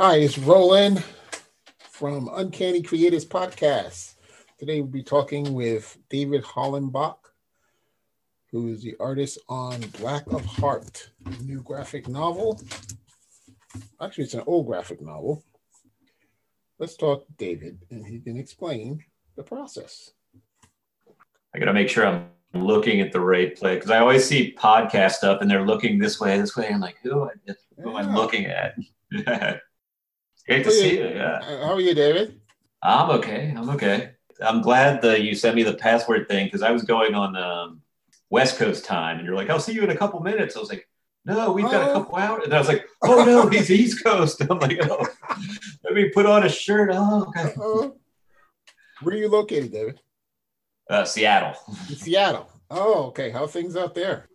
Hi, it's Roland from Uncanny Creators Podcast. Today we'll be talking with David Hollenbach, who is the artist on Black of Heart, a new graphic novel. Actually, it's an old graphic novel. Let's talk David, and he can explain the process. I got to make sure I'm looking at the right place because I always see podcast stuff and they're looking this way, this way. I'm like, who, who am I looking at? Great to see you. Yeah. How are you, David? I'm okay. I'm okay. I'm glad that you sent me the password thing because I was going on um, West Coast time and you're like, I'll see you in a couple minutes. I was like, no, we've got a couple hours. And I was like, oh no, he's East Coast. I'm like, oh, let me put on a shirt. Oh, okay. Uh-oh. Where are you located, David? Uh, Seattle. In Seattle. Oh, okay. How things out there?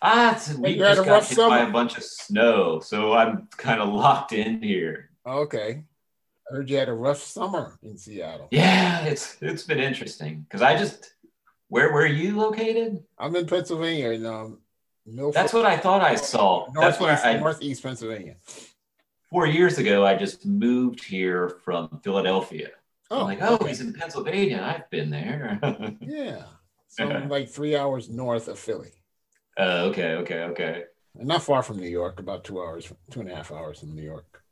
Ah, it's, we just got hit summer? by a bunch of snow, so I'm kind of locked in here. Okay. I heard you had a rough summer in Seattle. Yeah, it's it's been interesting because I just where were you located? I'm in Pennsylvania in um, Milford. That's what I thought I saw. Northeast, That's where I northeast Pennsylvania. Four years ago, I just moved here from Philadelphia. Oh, I'm like, oh, okay. he's in Pennsylvania. I've been there. yeah, so like three hours north of Philly. Uh, okay, okay, okay. And not far from New York, about two hours, two and a half hours from New York.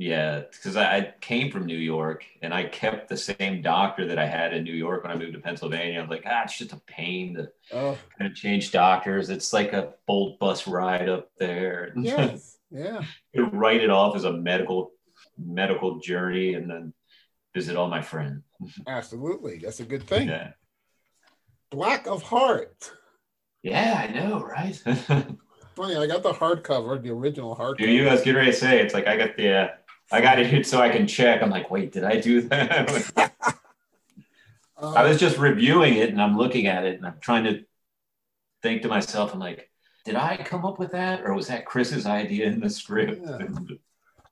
Yeah, because I, came from New York and I kept the same doctor that I had in New York when I moved to Pennsylvania. I was like, ah, it's just a pain to oh. kind of change doctors. It's like a bolt bus ride up there. Yes, yeah. you write it off as a medical medical journey and then visit all my friends. Absolutely, that's a good thing. Yeah. Black of Heart. Yeah, I know, right? Funny, I got the hardcover, the original hardcover. Do you? I was getting ready to say it's like I got the. Uh, I got it hit so I can check. I'm like, wait, did I do that? um, I was just reviewing it and I'm looking at it and I'm trying to think to myself, I'm like, did I come up with that or was that Chris's idea in the script? Yeah.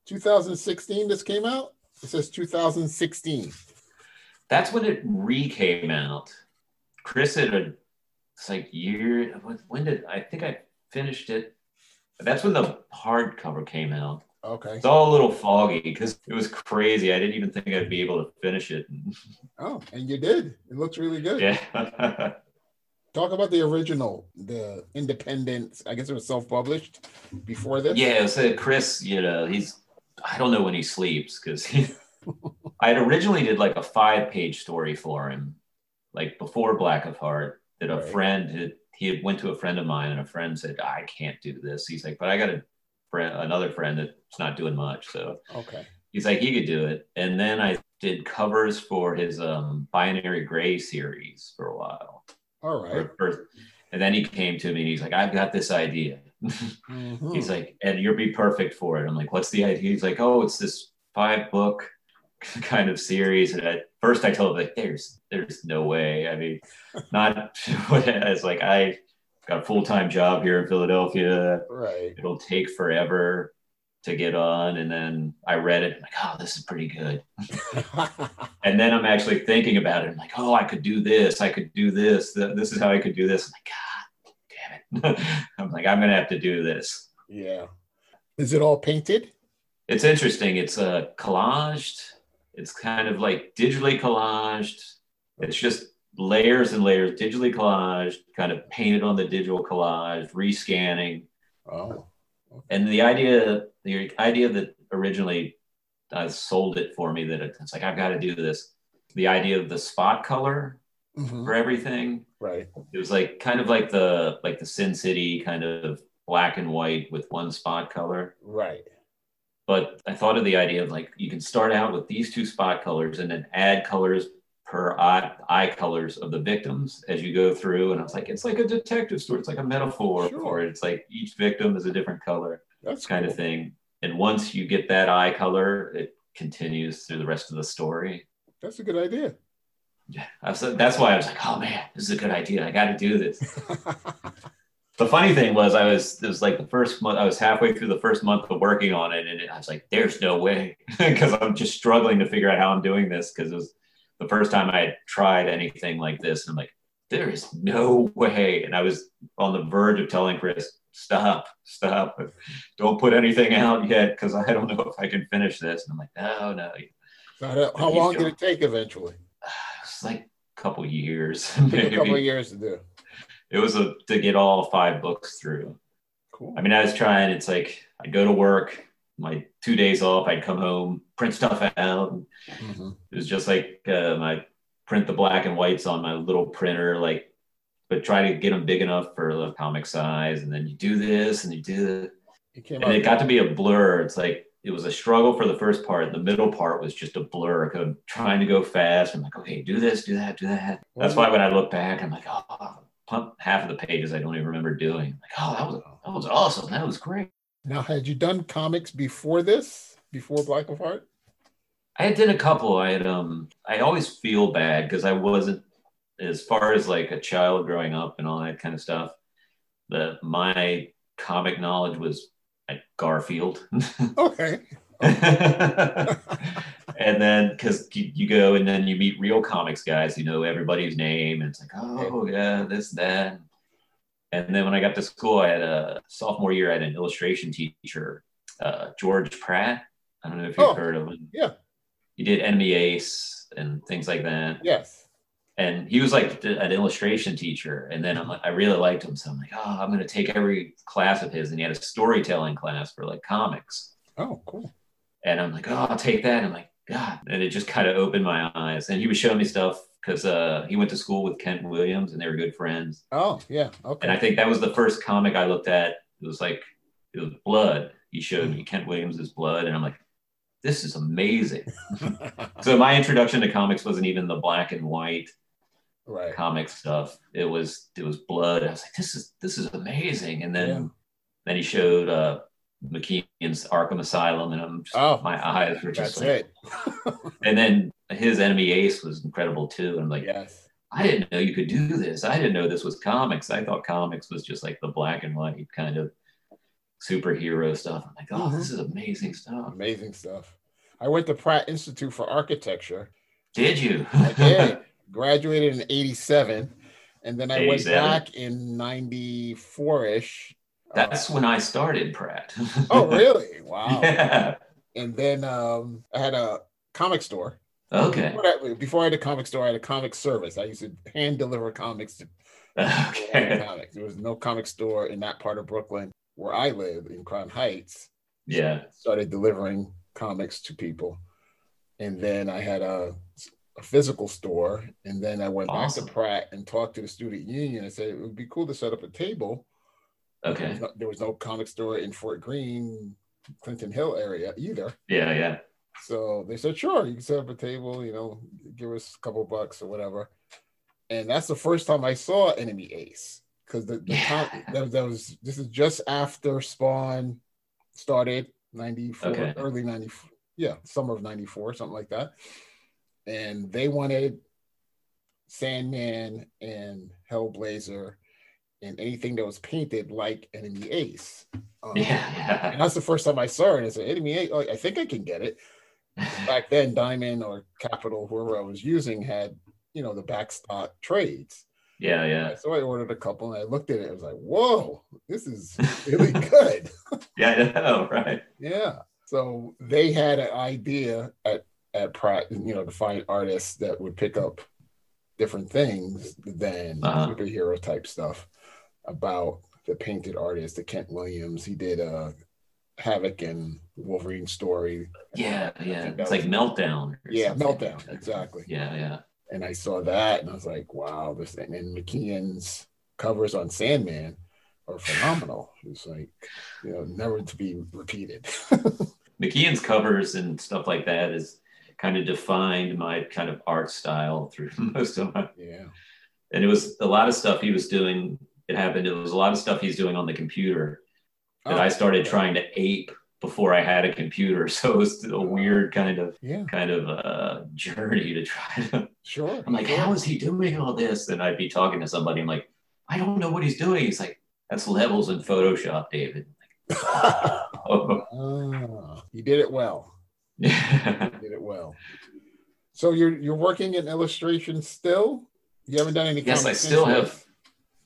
2016, this came out? It says 2016. That's when it re came out. Chris had a, it's like year, when did, I think I finished it. That's when the hardcover came out. Okay. It's all a little foggy because it was crazy. I didn't even think I'd be able to finish it. oh, and you did. It looks really good. Yeah. Talk about the original, the independent. I guess it was self-published before this. Yeah, so Chris, you know, he's I don't know when he sleeps because I had originally did like a five-page story for him, like before Black of Heart, that a right. friend had he had went to a friend of mine and a friend said, I can't do this. He's like, but I got a friend, another friend that's not doing much. So okay. He's like, he could do it. And then I did covers for his um, binary gray series for a while. All right. and then he came to me and he's like, I've got this idea. Mm-hmm. he's like, and you'll be perfect for it. I'm like, what's the idea? He's like, oh, it's this five book kind of series. And at first I told him like, there's, there's no way. I mean, not it's like, I got a full-time job here in Philadelphia. Right. It'll take forever to get on. And then I read it. I'm like, oh, this is pretty good. and then I'm actually thinking about it. I'm like, oh, I could do this. I could do this. This is how I could do this. I'm like, God damn it. I'm like, I'm going to have to do this. Yeah. Is it all painted? It's interesting. It's a uh, collaged it's kind of like digitally collaged. It's just layers and layers, digitally collaged, kind of painted on the digital collage, rescanning. Oh. Okay. And the idea, the idea that originally uh, sold it for me that it's like I've got to do this. The idea of the spot color mm-hmm. for everything. Right. It was like kind of like the like the Sin City kind of black and white with one spot color. Right. But I thought of the idea of like you can start out with these two spot colors and then add colors per eye, eye colors of the victims as you go through. And I was like, it's like a detective story. It's like a metaphor sure. for it. It's like each victim is a different color. That's kind cool. of thing. And once you get that eye color, it continues through the rest of the story. That's a good idea. Yeah, was, that's why I was like, oh man, this is a good idea. I got to do this. the funny thing was I was it was like the first month I was halfway through the first month of working on it and I was like there's no way because I'm just struggling to figure out how I'm doing this because it was the first time I had tried anything like this I'm like there is no way and I was on the verge of telling Chris stop, stop. Don't put anything out yet because I don't know if I can finish this. And I'm like, no, no. So how, how long did it take eventually? It's like a couple years. Maybe. A couple years to do. It was a, to get all five books through. Cool. I mean, I was trying. It's like I go to work, my two days off, I'd come home, print stuff out. Mm-hmm. It was just like um, I print the black and whites on my little printer, like, but try to get them big enough for the comic size. And then you do this and you do it. And it got to be a blur. It's like it was a struggle for the first part. The middle part was just a blur. I'm trying to go fast. I'm like, okay, do this, do that, do that. That's why when I look back, I'm like, oh, half of the pages I don't even remember doing. I'm like, oh, that was that was awesome. That was great. Now, had you done comics before this? Before Black of Heart? I had done a couple. I had um I always feel bad because I wasn't as far as like a child growing up and all that kind of stuff. That my comic knowledge was at Garfield. okay. and then because you, you, go and then you meet real comics guys, you know everybody's name, and it's like, oh yeah, this, that. And then when I got to school, I had a sophomore year, I had an illustration teacher, uh, George Pratt. I don't know if you've oh, heard of him. Yeah. He did Enemy Ace and things like that. Yes. And he was like an illustration teacher. And then I'm like, I really liked him. So I'm like, oh, I'm going to take every class of his. And he had a storytelling class for like comics. Oh, cool. And I'm like, oh, I'll take that. And I'm like, God. And it just kind of opened my eyes. And he was showing me stuff because uh, he went to school with Kent Williams and they were good friends. Oh, yeah. Okay. And I think that was the first comic I looked at. It was like, it was Blood. He showed me Kent Williams's Blood. And I'm like, this is amazing. so my introduction to comics wasn't even the black and white right. comic stuff. It was it was blood. I was like, this is this is amazing. And then yeah. then he showed uh McKean's Arkham Asylum, and I'm just, oh, my eyes were just like, and then his Enemy Ace was incredible too. And I'm like, yes, I didn't know you could do this. I didn't know this was comics. I thought comics was just like the black and white kind of superhero stuff. I'm like, oh, mm-hmm. this is amazing stuff. Amazing stuff. I went to Pratt Institute for Architecture. Did you? I did. Graduated in 87. And then I 87. went back in 94 ish that's when I started Pratt. oh, really? Wow. Yeah. And then um, I had a comic store. Okay. Before I, before I, had a comic store, I had a comic service. I used to hand deliver comics to okay. comics. There was no comic store in that part of Brooklyn where I live in Crown Heights. Yeah. So started delivering comics to people. And then I had a, a physical store. And then I went awesome. back to Pratt and talked to the student union and said it would be cool to set up a table Okay. There was, no, there was no comic store in Fort Greene, Clinton Hill area either. Yeah, yeah. So they said, sure, you can set up a table, you know, give us a couple bucks or whatever. And that's the first time I saw Enemy Ace because the, the yeah. time, that, that, was this is just after Spawn started 94, okay. early 94, yeah, summer of 94, something like that. And they wanted Sandman and Hellblazer and anything that was painted like Enemy Ace. Um, yeah. And that's the first time I saw it. I said, Enemy Ace, oh, I think I can get it. Back then, Diamond or Capital, whoever I was using, had, you know, the backstock trades. Yeah, yeah. So I ordered a couple and I looked at it. I was like, whoa, this is really good. yeah, I know, right? yeah. So they had an idea at, at Pratt, you know, to find artists that would pick up different things than uh-huh. superhero type stuff about the painted artist, the Kent Williams. He did uh, Havok and Wolverine story. Yeah, yeah. It's like Meltdown. Yeah, Meltdown. Exactly. Yeah, yeah. And I saw that and I was like, wow, this and then McKean's covers on Sandman are phenomenal. It's like, you know, never to be repeated. McKean's covers and stuff like that is kind of defined my kind of art style through most of my yeah. And it was a lot of stuff he was doing it happened. It was a lot of stuff he's doing on the computer that oh, I started okay. trying to ape before I had a computer. So it was a weird kind of yeah. kind of uh, journey to try to. Sure. I'm like, sure. how is he doing all this? And I'd be talking to somebody. I'm like, I don't know what he's doing. He's like, that's levels in Photoshop, David. oh, you did it well. Yeah, did it well. So you're you're working in illustration still? You haven't done any. Yes, I still have.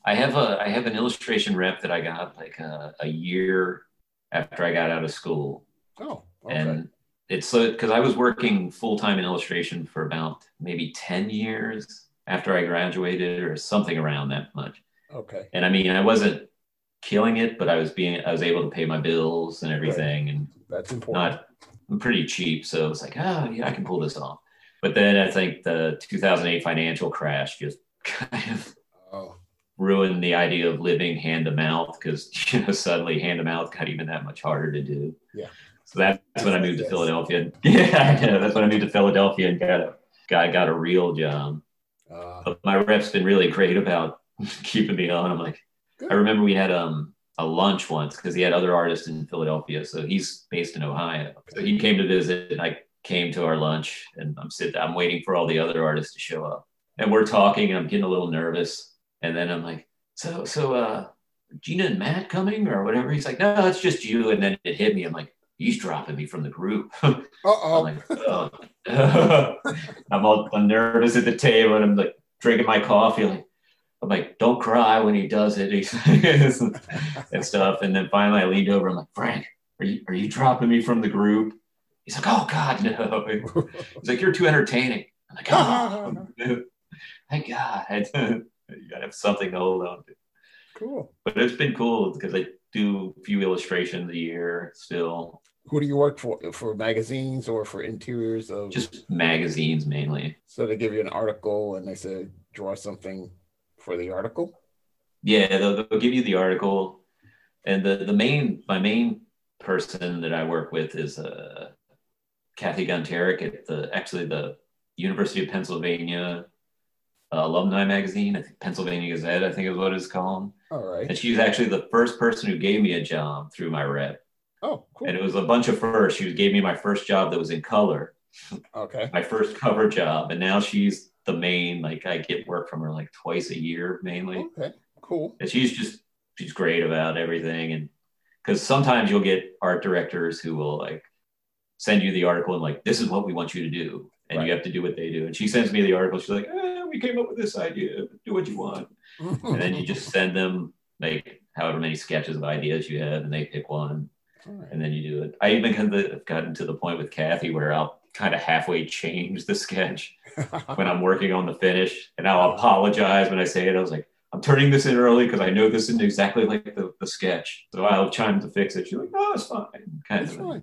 I have a I have an illustration rep that I got like a, a year after I got out of school. Oh, okay. And it's so because I was working full time in illustration for about maybe 10 years after I graduated or something around that much. okay. And I mean, I wasn't killing it, but I was being, I was able to pay my bills and everything and That's important. not, I'm pretty cheap. So it's like, oh, yeah, I can pull this off. But then I think the 2008 financial crash just kind of oh, ruined the idea of living hand to mouth because, you know, suddenly hand to mouth got even that much harder to do. Yeah. So that's when I moved to Yes. Philadelphia. Yeah, yeah, that's when I moved to Philadelphia and got a, got, got a real job. uh, But my rep's been really great about keeping me on. I'm like, Good. I remember we had um a lunch once because he had other artists in Philadelphia. So he's based in Ohio. So he came to visit and I came to our lunch and I'm sitting, I'm waiting for all the other artists to show up. And we're talking and I'm getting a little nervous. And then I'm like, so, so, uh, Gina and Matt coming or whatever. He's like, no, it's just you. And then it hit me. I'm like, he's dropping me from the group. I'm like, oh. I'm all I'm nervous at the table and I'm like drinking my coffee. Like, I'm like, don't cry when he does it and stuff. And then finally I leaned over. I'm like, Frank, are you are you dropping me from the group? He's like, oh God, no. He's like, you're too entertaining. I'm like, oh, thank God. you gotta have something to hold on to. cool. But it's been cool because I do a few illustrations a year still, Who do you work for? For magazines or for interiors of? just magazines mainly. so they give you an article and they say draw something for the article. Yeah, they'll, they'll give you the article, and the the main my main person that I work with is uh, Kathy Gunterick at the actually the University of Pennsylvania uh, alumni magazine. I think Pennsylvania Gazette, I think is what it's called. All right. And she's actually the first person who gave me a job through my rep, Oh, cool. and it was a bunch of firsts. She gave me my first job that was in color, Okay. my first cover job, and now she's the main like I get work from her like twice a year mainly. Okay. Cool. and she's just she's great about everything and because sometimes you'll get art directors who will like send you the article and like this is what we want you to do and Right. you have to do what they do and she sends me the article she's like eh, we came up with this idea do what you want and then you just send them like however many sketches of ideas you have and they pick one right. and then you do it i even kind of gotten to the point with kathy where i'll kind of halfway change the sketch when I'm working on the finish, and I'll apologize when I say it. I was like, I'm turning this in early because I know this isn't exactly like the, the sketch. So I'll try to fix it. She's like, no, it's fine. Kind That's of. fine.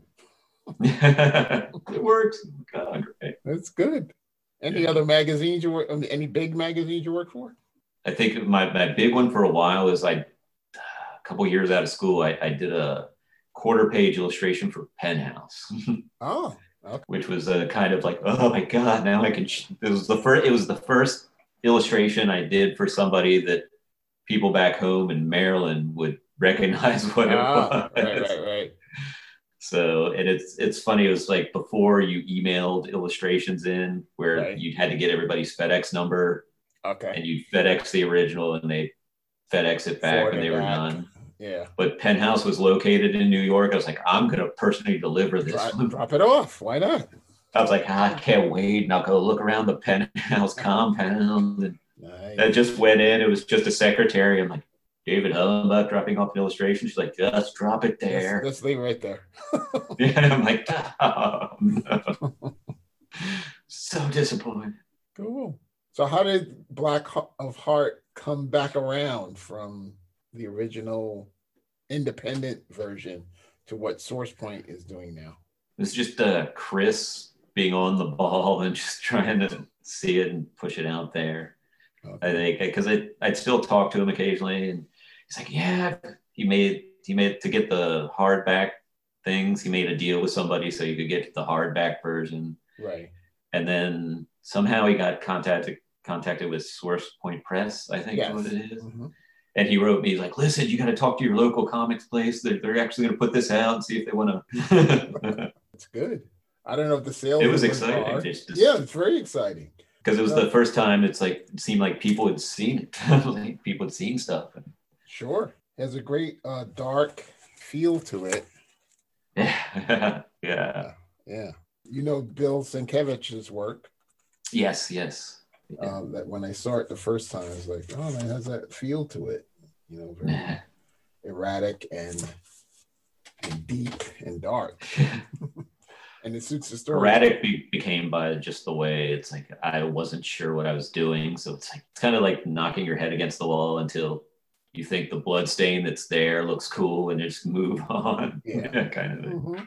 it works. God, oh, great. That's good. Any other magazines you work? Any big magazines you work for? I think my, my big one for a while is I, a couple years out of school, I, I did a quarter page illustration for Penthouse. Oh, which was a kind of like, oh my god, now I can. Sh-. It was the first. It was the first illustration I did for somebody that people back home in Maryland would recognize what it ah, was. right, right, right. So, and it's it's funny. It was like before you emailed illustrations in, where Right. you had to get everybody's FedEx number, Okay. and you FedEx the original, and they FedEx it back it they were back. done. Yeah. But Penthouse was located in New York. I was like, I'm gonna personally deliver this Drop, one drop it off. Why not? I was like, "Ah, I can't wait. And I'll go look around the penthouse compound. And Nice. I just went in. It was just a secretary. I'm like, David Hollenbach dropping off an illustration. She's like, just drop it there. Let's, let's leave right there. Yeah, I'm like, oh, no. so disappointed. Cool. So, how did Black of Heart come back around from the original independent version to what Source Point is doing now? It's just uh, Chris being on the ball and just trying to see it and push it out there. I think because I I'd still talk to him occasionally, and he's like, "Yeah, he made he made to get the hardback things. He made a deal with somebody so you could get the hardback version, Right. and then somehow he got contacted contacted with Source Point Press, I think Yes. is what it is. Mhm. And he wrote me he's like, "Listen, you got to talk to your local comics place. They're, they're actually going to put this out and see if they want to." It's good. I don't know if the sales. it was exciting. Just, just, Yeah, it's very exciting. because it was the first time it's like it seemed like people had seen it, like people had seen stuff. Sure. Has a great uh, dark feel to it. Yeah, yeah, Yeah. You know Bill Sienkiewicz's work. yes, yes. Um, that when I saw it the first time, I was like, oh man, has that feel to it? You know, very erratic and, and deep and dark. and it suits the story. Erratic be- became by just the way it's like I wasn't sure what I was doing. So it's like it's kind of like knocking your head against the wall until you think the blood stain that's there looks cool and just move on. Yeah, kind of thing. Mm-hmm.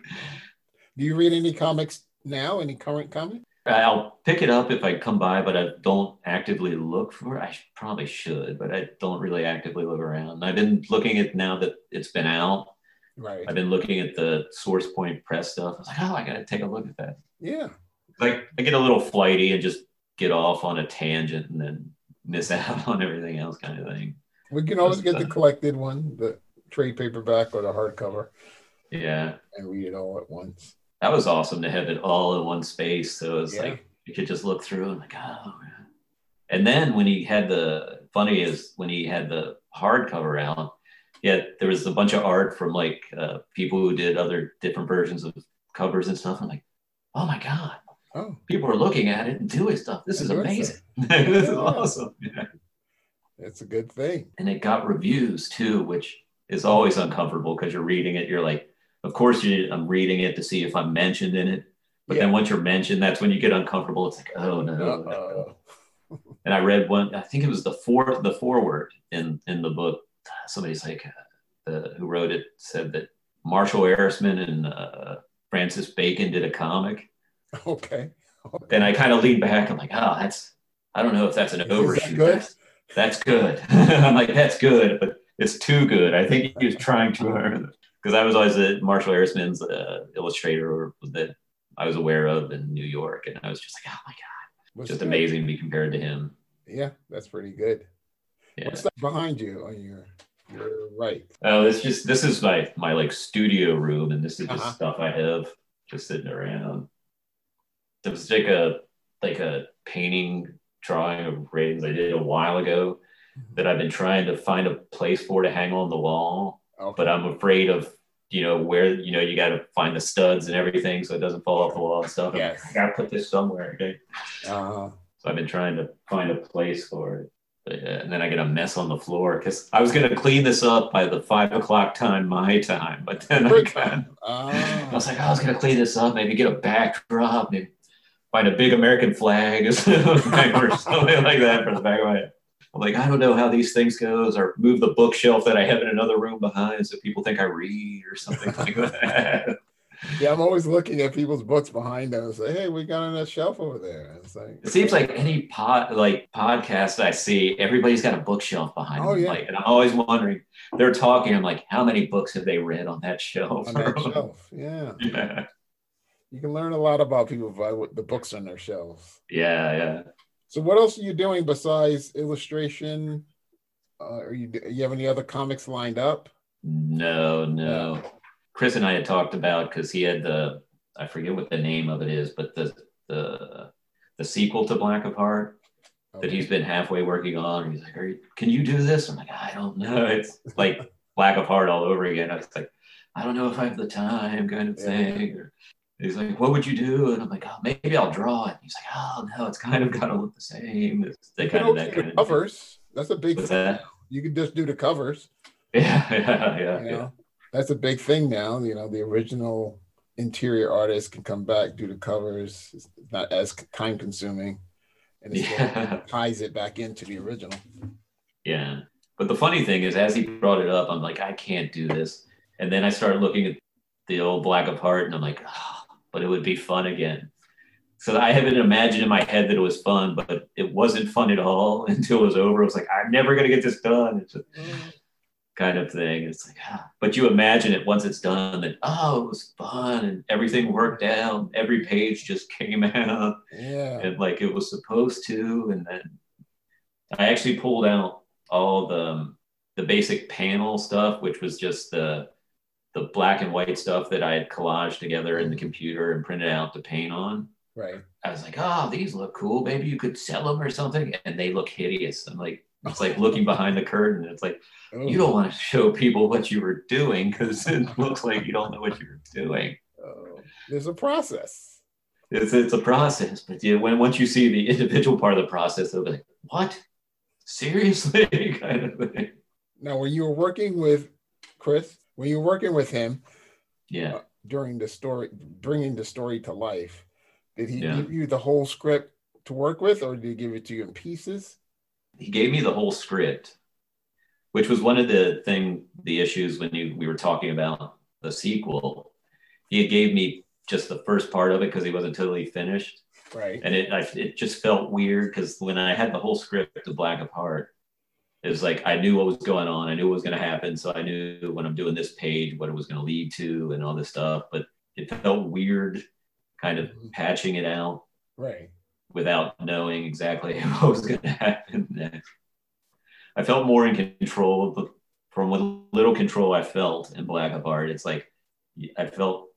Do you read any comics now? Any current comics? I'll pick it up if I come by, but I don't actively look for it. I probably should, but I don't really actively look around. I've been looking at now that it's been out. Right. I've been looking at the Source Point press stuff. I was like, oh, I got to take a look at that. Yeah. Like I get a little flighty and just get off on a tangent and then miss out on everything else, kind of thing. We can always get the collected one, the trade paperback or the hardcover. Yeah. And read it all at once that was awesome to have it all in one space. So it was yeah. like you could just look through and like, oh man. And then when he had the funny is when he had the hardcover out, yeah, there was a bunch of art from like uh, people who did other different versions of covers and stuff. I'm like, oh my god, oh. people are looking at it and doing stuff. This is amazing. this is awesome. Yeah. It's a good thing. And it got reviews too, which is always uncomfortable because you're reading it. You're like, of course, you, I'm reading it to see if I'm mentioned in it. But yeah. then once you're mentioned, that's when you get uncomfortable. It's like, oh no. no. and I read one. I think it was the fourth, the foreword in in the book. Somebody's like, uh, the, who wrote it said that Marshall Arisman and uh, Francis Bacon did a comic. Okay. okay. Then I kind of lean back. I'm like, oh, that's. I don't know if that's an overshoot. That good? That's, that's good. I'm like, that's good, but it's too good. I think he was trying to earn because I was always a Marshall Arisman's uh, illustrator that I was aware of in New York, and I was just like, oh my god, What's just good? amazing to be compared to him. Yeah, that's pretty good. Yeah. What's that behind you on your your right? Oh, this just this is my my like studio room, and this is just uh-huh. stuff I have just sitting around. It was like a like a painting drawing of ratings I did a while ago mm-hmm. that I've been trying to find a place for to hang on the wall Okay. But I'm afraid of you know where you know you got to find the studs and everything so it doesn't fall off the wall and stuff. Yes. I got to put this somewhere. Okay. Uh-huh. So I've been trying to find a place for it. But, uh, and then I get a mess on the floor because I was going to clean this up by the five o'clock time, my time. But then I, got, uh-huh. I was like, oh, I was going to clean this up, maybe get a backdrop, maybe find a big American flag or something like that for the back of my head. I'm like, I don't know how these things goes, or move the bookshelf that I have in another room behind so people think I read or something like that. Yeah, I'm always looking at people's books behind them and say, "Hey, we got on that shelf over there." It's like it seems like any pod like podcast I see, everybody's got a bookshelf behind oh, them. Yeah. Like, and I'm always wondering, they're talking. I'm like, how many books have they read on that shelf? On that shelf, yeah. Yeah. You can learn a lot about people by what the books on their shelves. Yeah, yeah. So what else are you doing besides illustration? Uh, are you you have any other comics lined up? No, no. Chris and I had talked about because he had the I forget what the name of it is, but the the the sequel to Black of Heart okay. that he's been halfway working on. He's like, Are you, "Can you do this?" I'm like, "I don't know." It's like Black of Heart all over again. I was like, "I don't know if I have the time," kind of thing. Or, he's like, "What would you do?" And I'm like, "Oh, maybe I'll draw it." And he's like, "Oh no, it's kind of got to look the same." It's kind of that kind of covers. That's a big. What's thing. that? You can just do the covers. Yeah, yeah, yeah, you know? yeah. That's a big thing now. You know, the original interior artist can come back do the covers. It's not as time consuming, and it yeah. ties it back into the original. Yeah, but the funny thing is, as he brought it up, I'm like, I can't do this. And then I started looking at the old Black of Heart, and I'm like, oh, but it would be fun again. So I haven't imagined in my head that it was fun, but it wasn't fun at all until it was over. I was like, I'm never gonna get this done. It's a kind of thing. It's like, ah. but you imagine it once it's done that oh, it was fun and everything worked out. Every page just came out, yeah, and like it was supposed to. And then I actually pulled out all the the basic panel stuff, which was just the the black and white stuff that I had collaged together in the computer and printed out to paint on. Right. I was like, oh, these look cool. Maybe you could sell them or something. And they look hideous. I'm like, it's like looking behind the curtain. It's like, oh. you don't want to show people what you were doing because it looks like you don't know what you're doing. Oh. There's a process. it's it's a process, but yeah, when once you see the individual part of the process, they'll be like, "What? Seriously?" kind of thing. Now, when you were working with Chris, when you were working with him, Yeah. uh, during the story, bringing the story to life, did he Yeah. give you the whole script to work with, or did he give it to you in pieces? he gave me the whole script, which was one of the thing, the issues when you we were talking about the sequel. He gave me just the first part of it because he wasn't totally finished, Right. and it I, it just felt weird because when I had the whole script of Black of Heart, it was like I knew what was going on, I knew what was going to happen, so I knew when I'm doing this page what it was going to lead to and all this stuff, but it felt weird, kind of mm-hmm. patching it out Right. without knowing exactly what was going to happen next. I felt more in control of- from what little control I felt in Black of Heart. It's like I felt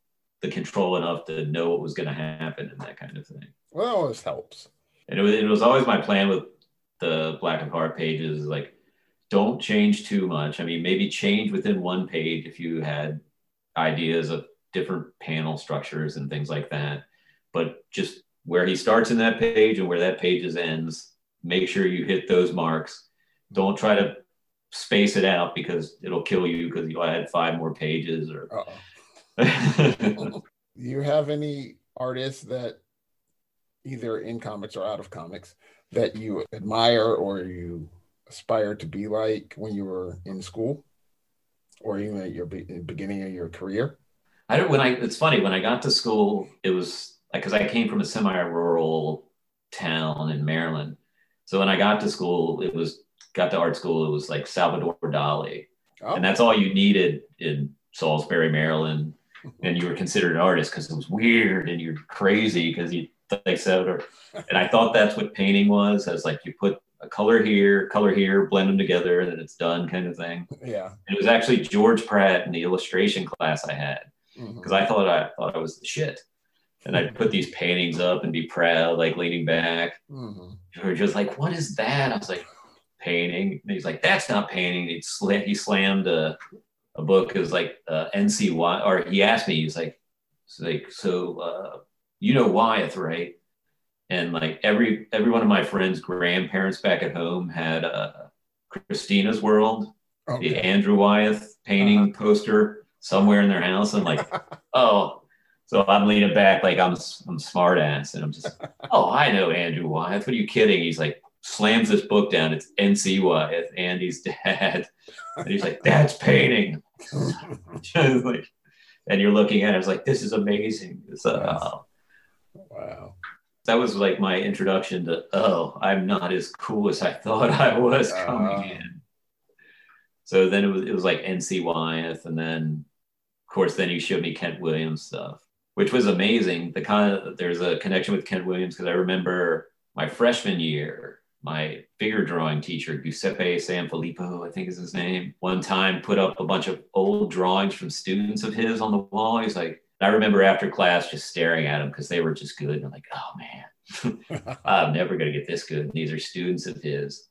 the control enough to know what was going to happen and that kind of thing. Well, always helps. And it was, it was always my plan with the Black and Heart pages, like don't change too much. I mean, maybe change within one page if you had ideas of different panel structures and things like that. But just where he starts in that page and where that page ends, make sure you hit those marks. Don't try to space it out because it'll kill you because you add five more pages or Do you have any artists that either in comics or out of comics that you admire or you aspire to be like when you were in school or even at your be- beginning of your career? I don't when I it's funny when I got to school it was like because I came from a semi-rural town in Maryland. So when I got to school it was got to art school it was like Salvador Dali. Oh, and that's all you needed in Salisbury Maryland. And you were considered an artist because it was weird and you're crazy because you like Salvador and I thought that's what painting was as like you put a color here color here blend them together and then it's done kind of thing yeah. it was actually George Pratt in the illustration class I had because I thought I thought I was the shit. And I'd put these paintings up and be proud, like leaning back. Mhm. George was like, "What is that?" I was like, "Painting." And he's like, "That's not painting." He sla- he slammed a, a book. It was like uh, NCY, or he asked me. He's like, like so, uh, you know Wyeth, right?" And like every every one of my friends' grandparents back at home had uh, Christina's World, the Andrew Wyeth painting poster somewhere in their house. I'm like, oh, so I'm leaning back like I'm I'm smart ass, and I'm just, oh, I know Andrew Wyeth. What are you kidding? He's like slams this book down. It's N.C. Wyeth, Andy's dad, and he's like, that's painting. Like, and you're looking at it, it's like, this is amazing. It's, uh, wow. that was like my introduction to oh i'm not as cool as i thought i was coming Ah. in so then it was it was like nc wyeth and then of course then you showed me kent williams stuff which was amazing the kind of there's a connection with kent williams because i remember my freshman year my figure drawing teacher giuseppe sanfilippo i think is his name one time put up a bunch of old drawings from students of his on the wall he's like I remember after class just staring at them because they were just good. And I'm like, oh man, I'm never going to get this good. And these are students of his.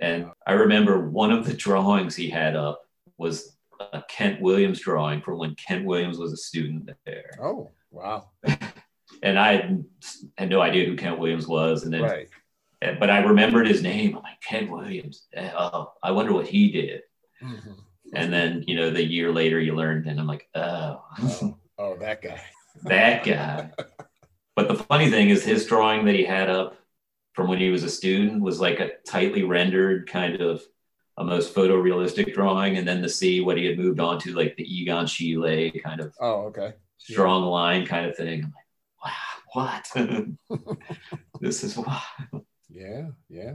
And I remember one of the drawings he had up was a Kent Williams drawing from when Kent Williams was a student there. oh, wow. And I had, had no idea who Kent Williams was. And then, Right. but I remembered his name. I'm like, Kent Williams. Eh, Oh, I wonder what he did. Mhm. And then, you know, the year later you learned, and I'm like, oh, Oh, oh, that guy. that guy. But the funny thing is, his drawing that he had up from when he was a student was like a tightly rendered kind of almost photorealistic drawing. And then to see what he had moved on to, like the Egon Schiele kind of Oh, okay. strong line kind of thing. I'm like, wow, what? this is why. Yeah, yeah.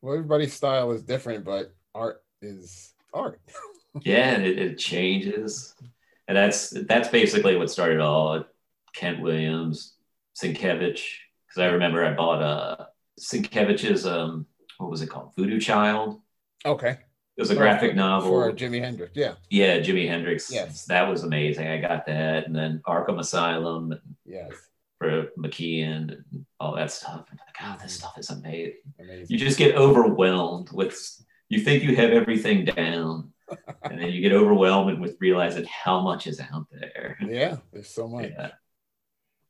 Well, everybody's style is different, but art is art. Yeah, it, it changes. And that's that's basically what started all. Kent Williams, Sienkiewicz. Because I remember I bought a Sienkiewicz's um what was it called? Voodoo Child. Okay. It was a graphic For- novel. for Jimi Hendrix. Yeah. yeah, Jimi Hendrix. Yes. That was amazing. I got that. And then Arkham Asylum Yes. for McKean and all that stuff. And like, God, this stuff is amazing. Amazing. You just get overwhelmed with you think you have everything down. And then you get overwhelmed with realizing how much is out there. yeah, there's so much. Yeah.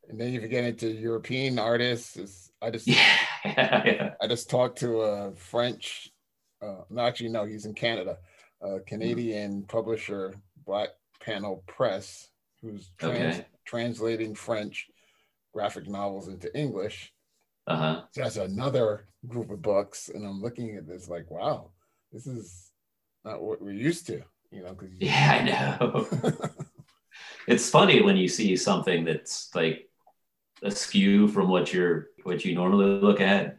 And then if you get into European artists, I just yeah, yeah. I just talked to a French. Uh, no, actually, no, he's in Canada. A Canadian mm-hmm. publisher, Black Panel Press, who's trans- okay. translating French graphic novels into English. Uh-huh. So that's another group of books, and I'm looking at this like, wow, this is not what we're used to, you know? Cause yeah, I know. it's funny when you see something that's like askew from what you're what you normally look at,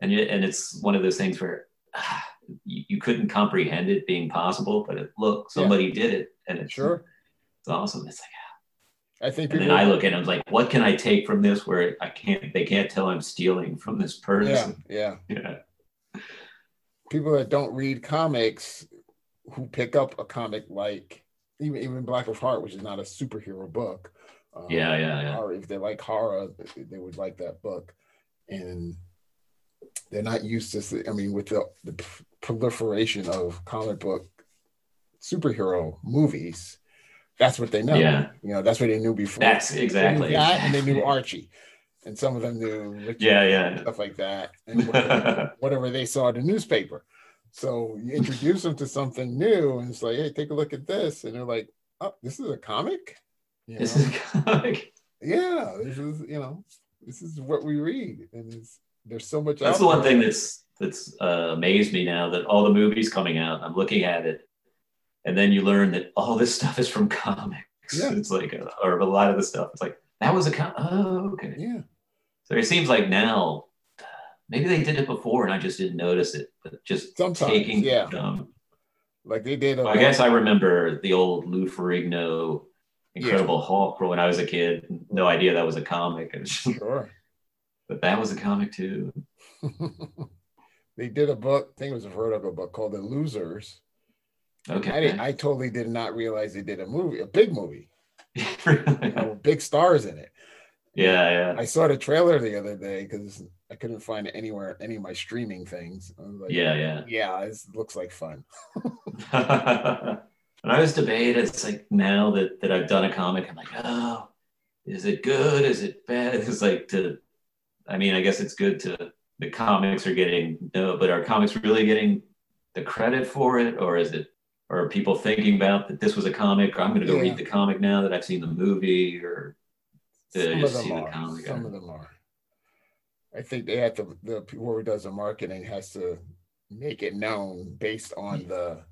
and you, and it's one of those things where ah, you, you, couldn't comprehend it being possible, but it, look, somebody yeah. did it, and it's sure, it's awesome. It's like I think. And then I look at it, I was like, what can I take from this where I can't? They can't tell I'm stealing from this person. Yeah, yeah. yeah. People that don't read comics, who pick up a comic like even even Black of Heart, which is not a superhero book. Um, yeah, yeah, yeah. Or if they like horror, they would like that book, and they're not used to. I mean, with the, the proliferation of comic book superhero movies, that's what they know. Yeah. You know, that's what they knew before. That's exactly that, and they knew Archie. And some of them knew Richard yeah, yeah. stuff like that. And whatever, whatever they saw in the newspaper. So you introduce them to something new, and it's like, hey, take a look at this. And they're like, oh, this is a comic? You this know? is a comic. Yeah, this is, you know, this is what we read. And it's there's so much. That's the one thing that's that's uh, amazed me now that all the movies coming out, I'm looking at it and then you learn that all this stuff is from comics. Yeah. It's like, uh, or a lot of the stuff. It's like that was a com- oh okay. Yeah. So it seems like now, maybe they did it before and I just didn't notice it, but just Sometimes, taking yeah. Um, like they did. I guess I remember the old Lou Ferrigno Incredible yeah. Hulk when I was a kid. No idea that was a comic. sure. But that was a comic too. they did a book. I think it was a Vertigo book called The Losers Okay. I, I totally did not realize they did a movie, a big movie, you know, big stars in it. Yeah, yeah. I saw the trailer the other day because I couldn't find it anywhere, any of my streaming things. Like, yeah, yeah. Yeah, this looks like fun. and I was debating, it's like now that, that I've done a comic, I'm like, oh, is it good? Is it bad? It's like to, I mean, I guess it's good to, the comics are getting, no, but are comics really getting the credit for it? Or is it or people thinking about that this was a comic, or I'm going to go yeah. read the comic now that I've seen the movie, or some of them are. The some of them are. I think they have to. The whoever does the marketing has to make it known based on the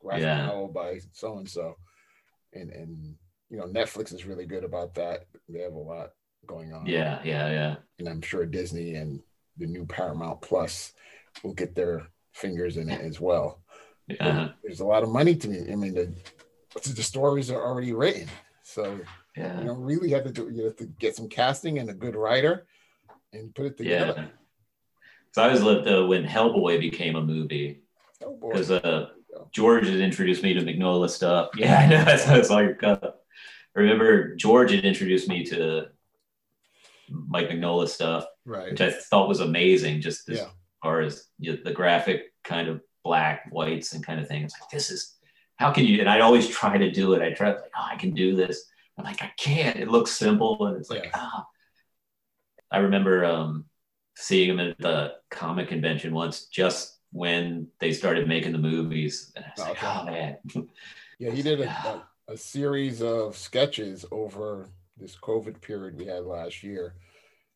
graphic yeah. novel by so and so, and and you know Netflix is really good about that. They have a lot going on. Yeah, yeah, yeah. And I'm sure Disney and the new Paramount Plus will get their fingers in it as well. Uh-huh. There's a lot of money to me. I mean, the, the stories are already written, so yeah. you don't really have to do. You have to get some casting and a good writer, and put it together. Yeah. So I always loved uh, when Hellboy became a movie because uh, George had introduced me to Mignola stuff. Yeah, I know that's, that's all your I remember George had introduced me to Mike Mignola stuff, right? Which I thought was amazing, just as yeah. far as you know, the graphic kind of black, whites, and kind of thing. It's like, this is, how can you? And I'd always try to do it. I try, like, oh, I can do this. I'm like, I can't. It looks simple. And it's like, ah. I remember um, seeing him at the comic convention once, just when they started making the movies. And I was okay. like, oh, man. Yeah, he did a, a, a series of sketches over this COVID period we had last year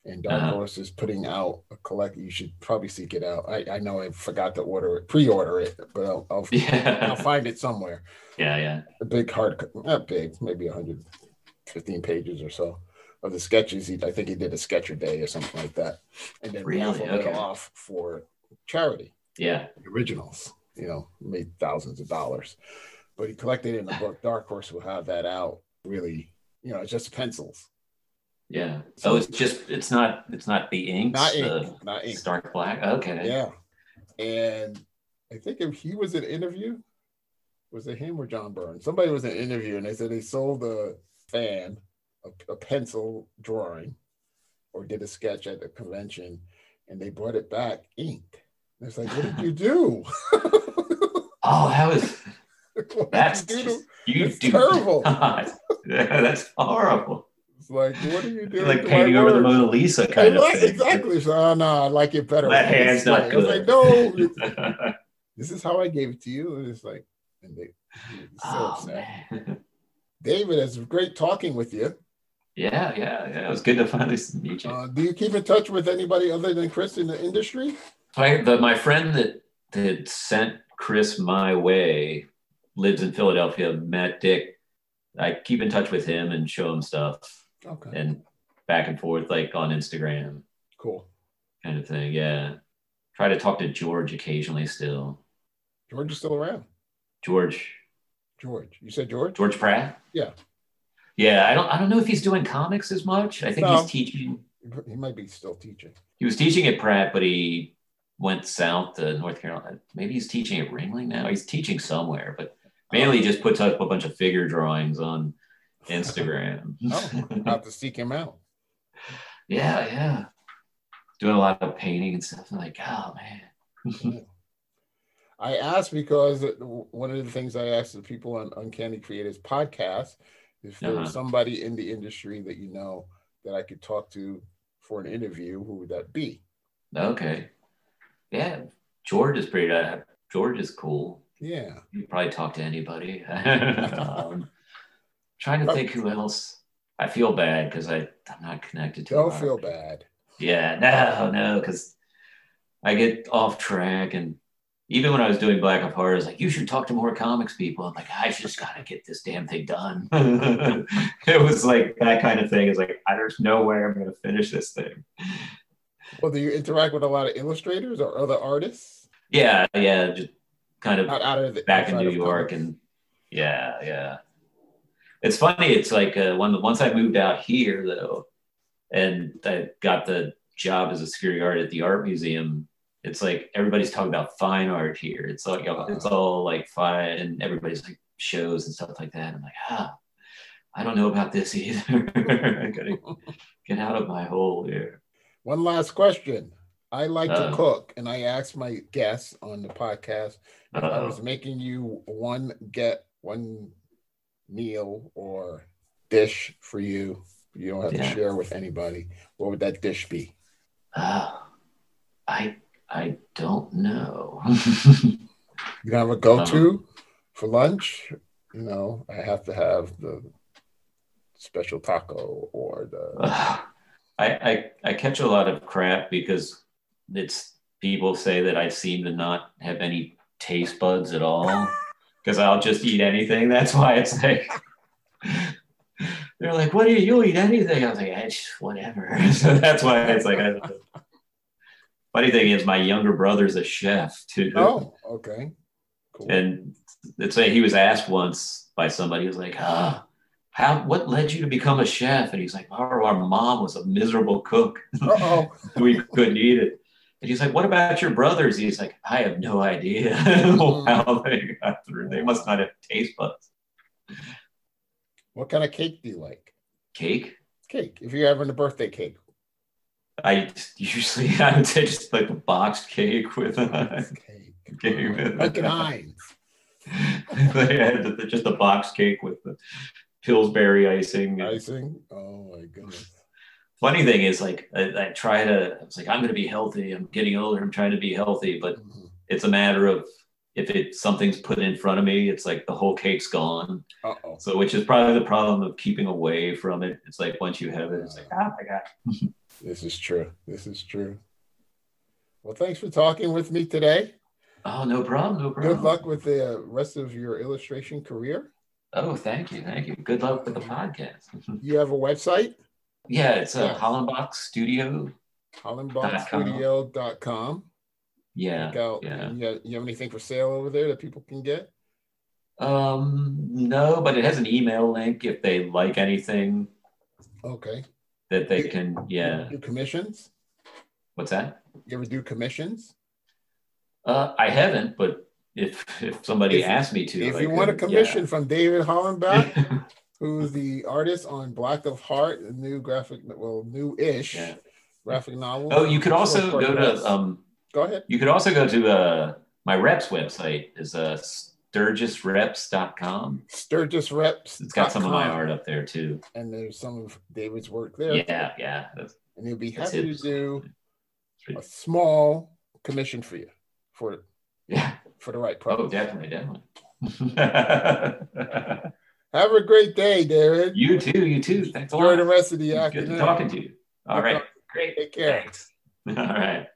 and Dark uh-huh. Horse is putting out a collect. You should probably seek it out. I, I know I forgot to order it, pre-order it, but I'll I'll, yeah. I'll find it somewhere. Yeah, yeah. The big hard, not big, maybe 115 pages or so of the sketches. He, I think he did a sketcher day or something like that, and then really? raffled okay. it off for charity. Yeah, the originals. You know, made thousands of dollars, but he collected it in a book. Dark Horse will have that out. Really, you know, it's just pencils yeah. So it's just it's not it's not the inks. Not ink. Not ink. Stark black. Okay. Yeah. And I think if he was an interview, was it him or John Byrne? Somebody was an interview and they said they sold the fan a, a pencil drawing or did a sketch at the convention and they brought it back inked. And it's like, what did you do? oh, that was that's you, do terrible. that's horrible. It's like, what are you doing? like painting over the Mona Lisa kind of thing. Exactly. So, ah, oh, no, I like it better. That hand's It's not like- good. like, no, this is how I gave it to you. And it's like, and they, so oh, upset. man. David, it's great talking with you. Yeah, yeah, yeah. It was good to finally meet you. Uh, do you keep in touch with anybody other than Chris in the industry? I, the, my friend that that sent Chris my way lives in Philadelphia. Matt Dick. I keep in touch with him and show him stuff Okay, and back and forth like on Instagram cool. kind of thing. Yeah. Try to talk to George occasionally still. George is still around. George George, you said George? George Pratt? Yeah. Yeah, I don't I don't know if he's doing comics as much. I think No. he's teaching He might be still teaching. he was teaching at Pratt, but he went south to North Carolina. Maybe he's teaching at Ringling now. He's teaching somewhere, but mainly he just puts up a bunch of figure drawings on Instagram. Oh, have to seek him out. yeah, yeah. Doing a lot of painting and stuff. I'm like, oh man. I asked because one of the things I asked the people on Uncanny Creators podcast if there Uh-huh. was somebody in the industry that you know that I could talk to for an interview, who would that be? Okay. Yeah. George is pretty uh, George is cool. Yeah. You probably talk to anybody. um, trying to think who else. I feel bad because I I'm not connected to. Don't feel bad. Yeah, no, no, because I get off track. And even when I was doing Black of Heart, I was like, you should talk to more comics people. I'm like, I just got to get this damn thing done. it was like that kind of thing. It's like, I, there's no way I'm going to finish this thing. Well, do you interact with a lot of illustrators or other artists? Yeah, yeah, just kind of Not out of the back in New York. comics? And yeah, yeah. It's funny. It's like uh, when, once I moved out here, though, and I got the job as a security guard at the art museum, it's like everybody's talking about fine art here. It's like it's all like fine, and everybody's like shows and stuff like that. I'm like, ah, I don't know about this either. I gotta get out of my hole here. One last question. I like to Uh. cook, and I asked my guests on the podcast if I Uh-oh. was making you one get one meal or dish for you. You don't have Yeah. to share with anybody. What would that dish be? Ah, I I don't know. You don't have a go-to Uh-huh. for lunch? You know, I have to have the special taco or the Ugh. I, I I catch a lot of crap because it's people say that I seem to not have any taste buds at all because I'll just eat anything. That's why it's like they're like, "What do you? You'll eat anything?" I was like, I just, "Whatever." so that's why it's like. I, funny thing is, my younger brother's a chef too. Oh, okay. Cool. And it's like he was asked once by somebody, he was like, ah, how what led you to become a chef? And he's like, our, our mom was a miserable cook. Uh-oh. we couldn't eat it. And he's like, what about your brothers? He's like, I have no idea how they got through. They must not have taste buds. What kind of cake do you like? Cake? Cake. If you're having a birthday cake. I usually I would say just like a boxed cake with uh, a Cake. Cake with- Like an had just a box cake with the Pillsbury icing. Icing. Oh my goodness. funny thing is like I, I try to it's like i'm going to be healthy i'm getting older i'm trying to be healthy but Mhm. it's a matter of if it something's put in front of me it's like the whole cake's gone Uh-oh. so which is probably the problem of keeping away from it it's like once you have it it's like oh my god This is true. This is true. Well, thanks for talking with me today. oh no problem no problem Good luck with the uh, rest of your illustration career. oh thank you thank you good luck with the podcast You have a website, yeah it's a Yeah. hollenbach studio hollenbachstudio.com. yeah out. yeah You, have, you have anything for sale over there that people can get? um no but it has an email link if they like anything Okay. That they can yeah Do commissions? what's that You ever do commissions? Uh, I haven't, but if if somebody If- asked me to, if I you want a could, commission from David Hollenbach, who's the artist on Black of Heart, a new graphic, well, new-ish Yeah. graphic novel. oh, you could also go to um, Go ahead. you could also go to uh, my reps website is uh, sturgisreps.com. Sturgis Reps. It's got some of my art up there too. And there's some of David's work there. Yeah, yeah. And he'll be happy it. to do a small commission for you for yeah. for the right Oh, price. definitely, definitely. Have a great day, David. you too, you too. Thanks a Enjoy lot. the rest of the afternoon. Good talking to you. All Good great. Take care. Thanks. All right.